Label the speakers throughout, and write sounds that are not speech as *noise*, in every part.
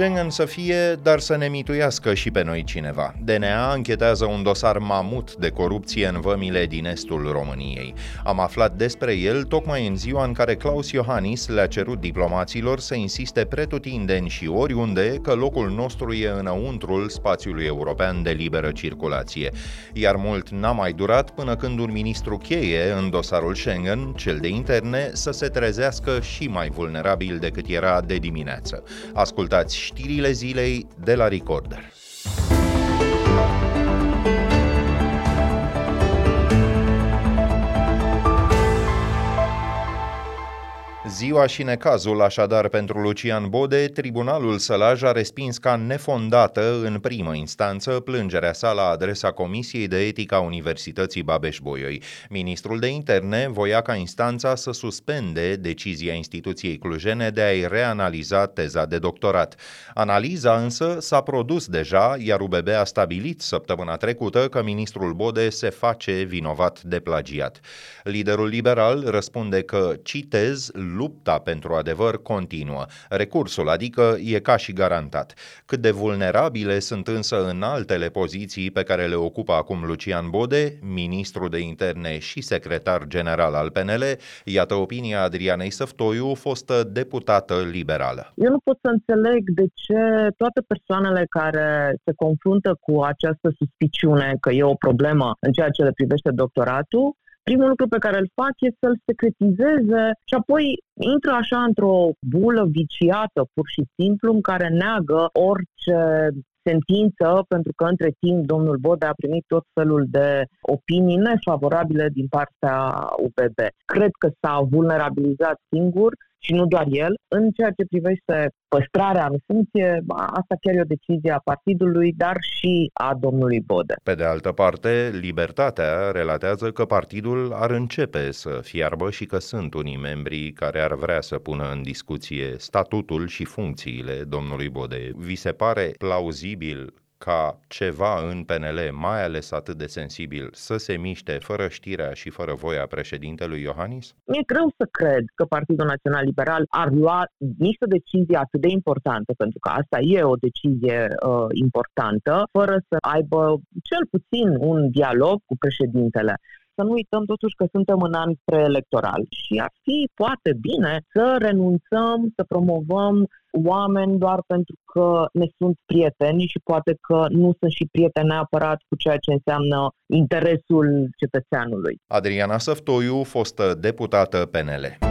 Speaker 1: Schengen să fie, dar să ne mituiască și pe noi cineva. DNA închetează un dosar mamut de corupție în vămile din estul României. Am aflat despre el tocmai în ziua în care Claus Iohannis le-a cerut diplomaților să insiste pretutindeni și oriunde că locul nostru e înăuntrul spațiului european de liberă circulație. Iar mult n-a mai durat până când un ministru cheie în dosarul Schengen, cel de interne, să se trezească și mai vulnerabil decât era de dimineață. Ascultați știrile zilei de la Recorder. Ziua și necazul așadar pentru Lucian Bode, Tribunalul Sălaj a respins ca nefondată în primă instanță plângerea sa la adresa Comisiei de Etică a Universității Babeș-Bolyai. Ministrul de Interne voia ca instanța să suspende decizia instituției clujene de a-i reanaliza teza de doctorat. Analiza însă s-a produs deja, iar UBB a stabilit săptămâna trecută că ministrul Bode se face vinovat de plagiat. Liderul liberal răspunde că, citez, lupta pentru adevăr continuă. Recursul, adică, e ca și garantat. Cât de vulnerabile sunt însă în altele poziții pe care le ocupă acum Lucian Bode, ministru de interne și secretar general al PNL, iată opinia Adrianei Săftoiu, fostă deputată liberală.
Speaker 2: Eu nu pot să înțeleg de ce toate persoanele care se confruntă cu această suspiciune că e o problemă în ceea ce le privește doctoratul, primul lucru pe care îl fac este să-l secretizeze și apoi intră așa într-o bulă viciată, pur și simplu, în care neagă orice sentință, pentru că între timp domnul Bode a primit tot felul de opinii nefavorabile din partea UPB. Cred că s-a vulnerabilizat singur și nu doar el. În ceea ce privește păstrarea în funcție, asta chiar e o decizie a partidului, dar și a domnului Bode.
Speaker 1: Pe de altă parte, Libertatea relatează că partidul ar începe să fiarbă și că sunt unii membri care ar vrea să pună în discuție statutul și funcțiile domnului Bode. Vi se pare plauzibil ca ceva în PNL, mai ales atât de sensibil, să se miște fără știrea și fără voia președintelui Iohannis?
Speaker 2: Mi-e greu să cred că Partidul Național Liberal ar lua niște decizie atât de importantă, pentru că asta e o decizie uh, importantă, fără să aibă cel puțin un dialog cu președintele să nu uităm totuși că suntem în an preelectoral și ar fi poate bine să renunțăm să promovăm oameni doar pentru că ne sunt prieteni și poate că nu sunt și prieteni neapărat cu ceea ce înseamnă interesul cetățeanului.
Speaker 1: Adriana Săftoiu, fostă deputată PNL.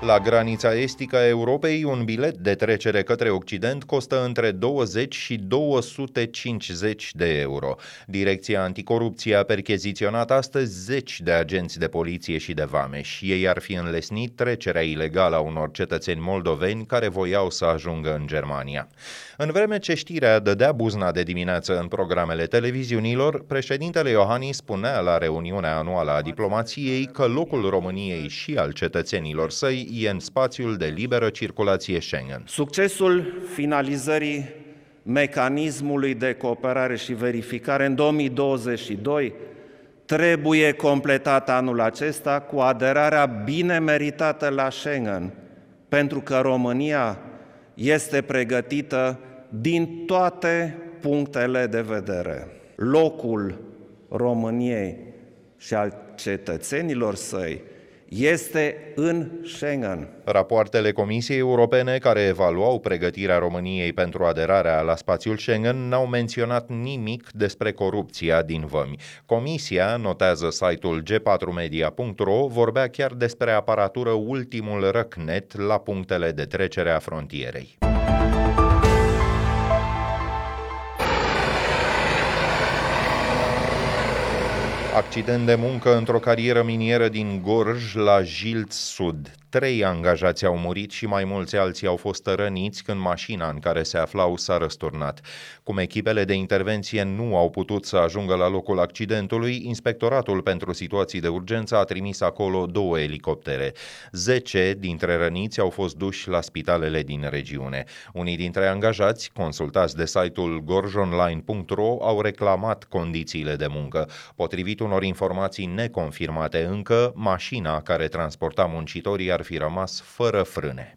Speaker 1: La granița estică a Europei, un bilet de trecere către Occident costă între 20 și 250 de euro. Direcția Anticorupție a percheziționat astăzi zeci de agenți de poliție și de vame și ei ar fi înlesnit trecerea ilegală a unor cetățeni moldoveni care voiau să ajungă în Germania. În vreme ce știrea dădea buzna de dimineață în programele televiziunilor, președintele Iohannis spunea la reuniunea anuală a diplomației că locul României și al cetățenilor săi e în spațiul de liberă circulație Schengen.
Speaker 3: Succesul finalizării mecanismului de cooperare și verificare în 2022 trebuie completat anul acesta cu aderarea bine meritată la Schengen, pentru că România este pregătită din toate punctele de vedere. Locul României și al cetățenilor săi este în Schengen.
Speaker 1: Rapoartele Comisiei Europene care evaluau pregătirea României pentru aderarea la spațiul Schengen n-au menționat nimic despre corupția din vămi. Comisia, notează site-ul g4media.ro, vorbea chiar despre aparatură ultimul răcnet la punctele de trecere a frontierei. Accident de muncă într-o carieră minieră din Gorj la Jilț Sud. Trei angajați au murit și mai mulți alții au fost răniți când mașina în care se aflau s-a răsturnat. Cum echipele de intervenție nu au putut să ajungă la locul accidentului, Inspectoratul pentru Situații de Urgență a trimis acolo două elicoptere. Zece dintre răniți au fost duși la spitalele din regiune. Unii dintre angajați, consultați de site-ul gorjonline.ro, au reclamat condițiile de muncă. Potrivit unor informații neconfirmate încă, mașina care transporta muncitorii ar fi rămas fără frâne.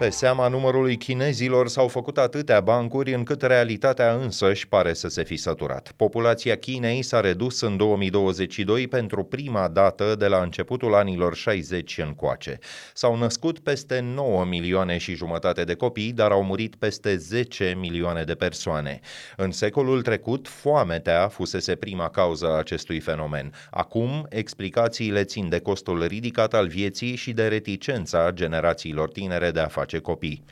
Speaker 1: Pe seama numărului chinezilor s-au făcut atâtea bancuri încât realitatea însăși pare să se fi săturat. Populația Chinei s-a redus în 2022 pentru prima dată de la începutul anilor 60 încoace. S-au născut peste 9 milioane și jumătate de copii, dar au murit peste 10 milioane de persoane. În secolul trecut, foametea fusese prima cauză a acestui fenomen. Acum, explicațiile țin de costul ridicat al vieții și de reticența generațiilor tinere de a face face copii.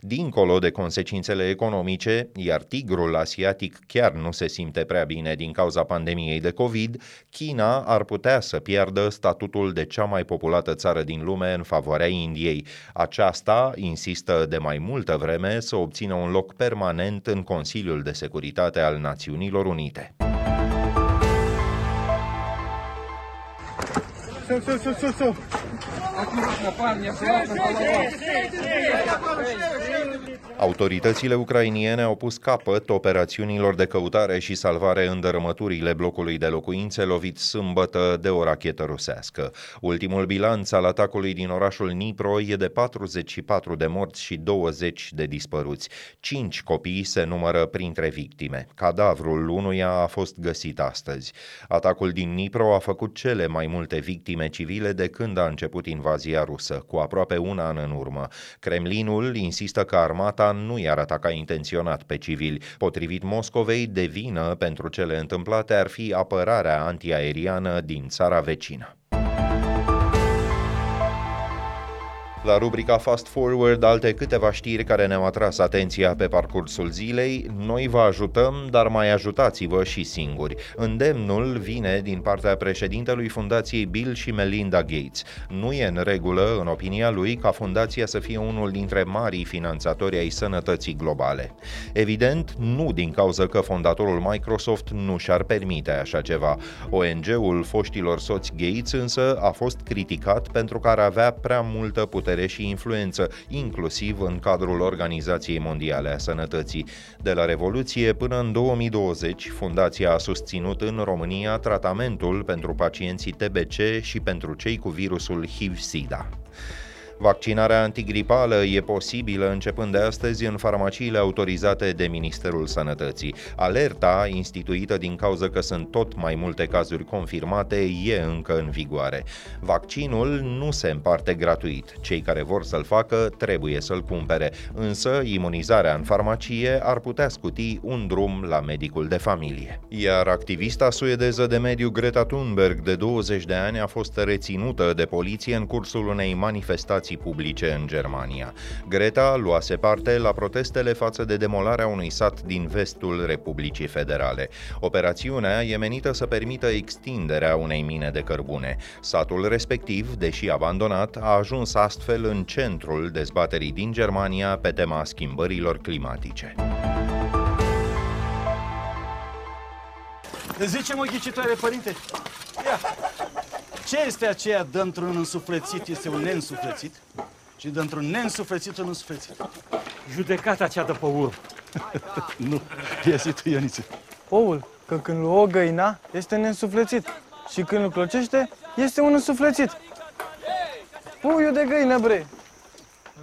Speaker 1: Dincolo de consecințele economice, iar tigrul asiatic chiar nu se simte prea bine din cauza pandemiei de COVID, China ar putea să piardă statutul de cea mai populată țară din lume în favoarea Indiei. Aceasta insistă de mai multă vreme să obțină un loc permanent în Consiliul de Securitate al Națiunilor Unite. So, so, so, so, so. Аккуратно, парни, аккуратно, голова. Autoritățile ucrainiene au pus capăt operațiunilor de căutare și salvare în dărâmăturile blocului de locuințe lovit sâmbătă de o rachetă rusească. Ultimul bilanț al atacului din orașul Nipro e de 44 de morți și 20 de dispăruți. Cinci copii se numără printre victime. Cadavrul unuia a fost găsit astăzi. Atacul din Nipro a făcut cele mai multe victime civile de când a început invazia rusă, cu aproape un an în urmă. Kremlinul insistă că armata nu i-ar ataca intenționat pe civili. Potrivit Moscovei, de vină pentru cele întâmplate ar fi apărarea antiaeriană din țara vecină. La rubrica Fast Forward, alte câteva știri care ne-au atras atenția pe parcursul zilei. Noi vă ajutăm, dar mai ajutați-vă și singuri. Îndemnul vine din partea președintelui Fundației Bill și Melinda Gates. Nu e în regulă, în opinia lui, ca fundația să fie unul dintre marii finanțatori ai sănătății globale. Evident, nu din cauza că fondatorul Microsoft nu și-ar permite așa ceva. ONG-ul foștilor soți Gates însă a fost criticat pentru că ar avea prea multă putere putere și influență, inclusiv în cadrul Organizației Mondiale a Sănătății. De la Revoluție până în 2020, fundația a susținut în România tratamentul pentru pacienții TBC și pentru cei cu virusul HIV-SIDA. Vaccinarea antigripală e posibilă începând de astăzi în farmaciile autorizate de Ministerul Sănătății. Alerta, instituită din cauza că sunt tot mai multe cazuri confirmate, e încă în vigoare. Vaccinul nu se împarte gratuit. Cei care vor să-l facă trebuie să-l cumpere, însă imunizarea în farmacie ar putea scuti un drum la medicul de familie. Iar activista suedeză de mediu Greta Thunberg, de 20 de ani, a fost reținută de poliție în cursul unei manifestații spații publice în Germania. Greta luase parte la protestele față de demolarea unui sat din vestul Republicii Federale. Operațiunea e menită să permită extinderea unei mine de cărbune. Satul respectiv, deși abandonat, a ajuns astfel în centrul dezbaterii din Germania pe tema schimbărilor climatice.
Speaker 4: Zice mă ghicitoare, părinte, ia, ce este aceea dă-într-un însuflețit este un neînsuflețit și dă-într-un neînsuflețit un însuflețit?
Speaker 5: Judecata cea de pe urmă. *laughs*
Speaker 4: nu, ia zi tu, Ioniță.
Speaker 6: Oul, că când îl o găina, este neînsuflețit. Și când îl clocește, este un însuflețit. Puiul de găină, bre!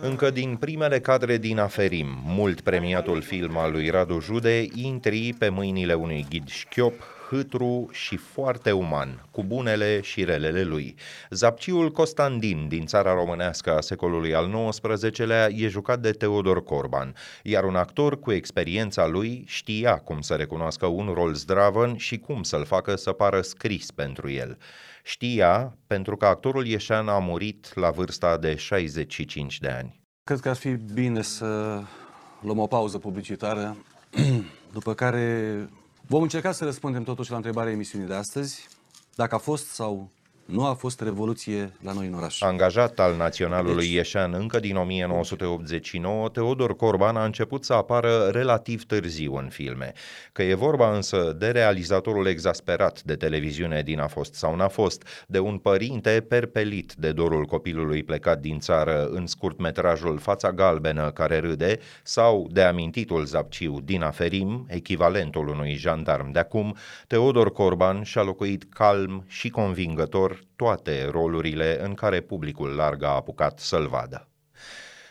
Speaker 1: Încă din primele cadre din Aferim, mult premiatul film al lui Radu Jude, intri pe mâinile unui ghid șchiop, hâtru și foarte uman, cu bunele și relele lui. Zapciul Costandin din țara românească a secolului al XIX-lea e jucat de Teodor Corban, iar un actor cu experiența lui știa cum să recunoască un rol zdravăn și cum să-l facă să pară scris pentru el. Știa pentru că actorul Ieșan a murit la vârsta de 65 de ani.
Speaker 7: Cred că ar fi bine să luăm o pauză publicitară, *clears throat* după care vom încerca să răspundem totuși la întrebarea emisiunii de astăzi, dacă a fost sau nu a fost revoluție la noi în oraș.
Speaker 1: Angajat al Naționalului deci... Ieșan încă din 1989, Teodor Corban a început să apară relativ târziu în filme. Că e vorba însă de realizatorul exasperat de televiziune din A fost sau n-a fost, de un părinte perpelit de dorul copilului plecat din țară în scurtmetrajul Fața Galbenă care râde, sau de amintitul zapciu din Aferim, echivalentul unui jandarm de acum, Teodor Corban și-a locuit calm și convingător toate rolurile în care publicul larg a apucat să-l vadă.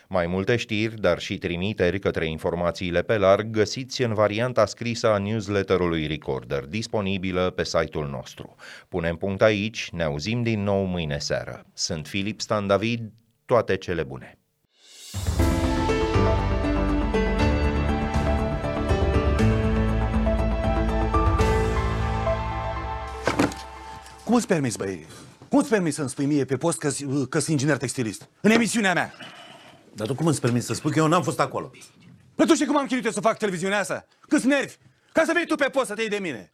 Speaker 1: Mai multe știri, dar și trimiteri către informațiile pe larg găsiți în varianta scrisă a newsletterului Recorder, disponibilă pe site-ul nostru. Punem punct aici, ne auzim din nou mâine seară. Sunt Filip Stan David, toate cele bune!
Speaker 7: Cum îți permiți, băi? Cum îți permiți să-mi spui mie pe post că, că sunt inginer textilist? În emisiunea mea!
Speaker 8: Dar tu cum îți permiți să spui că eu n-am fost acolo?
Speaker 7: Păi tu știi cum am chinuit eu să fac televiziunea asta? Câți nervi! Ca să vii tu pe post să te iei de mine!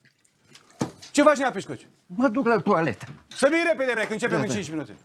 Speaker 7: Ce faci, nea, pișcoci?
Speaker 8: Mă duc la toaletă.
Speaker 7: Să vii repede, bre, că începem în 5 minute.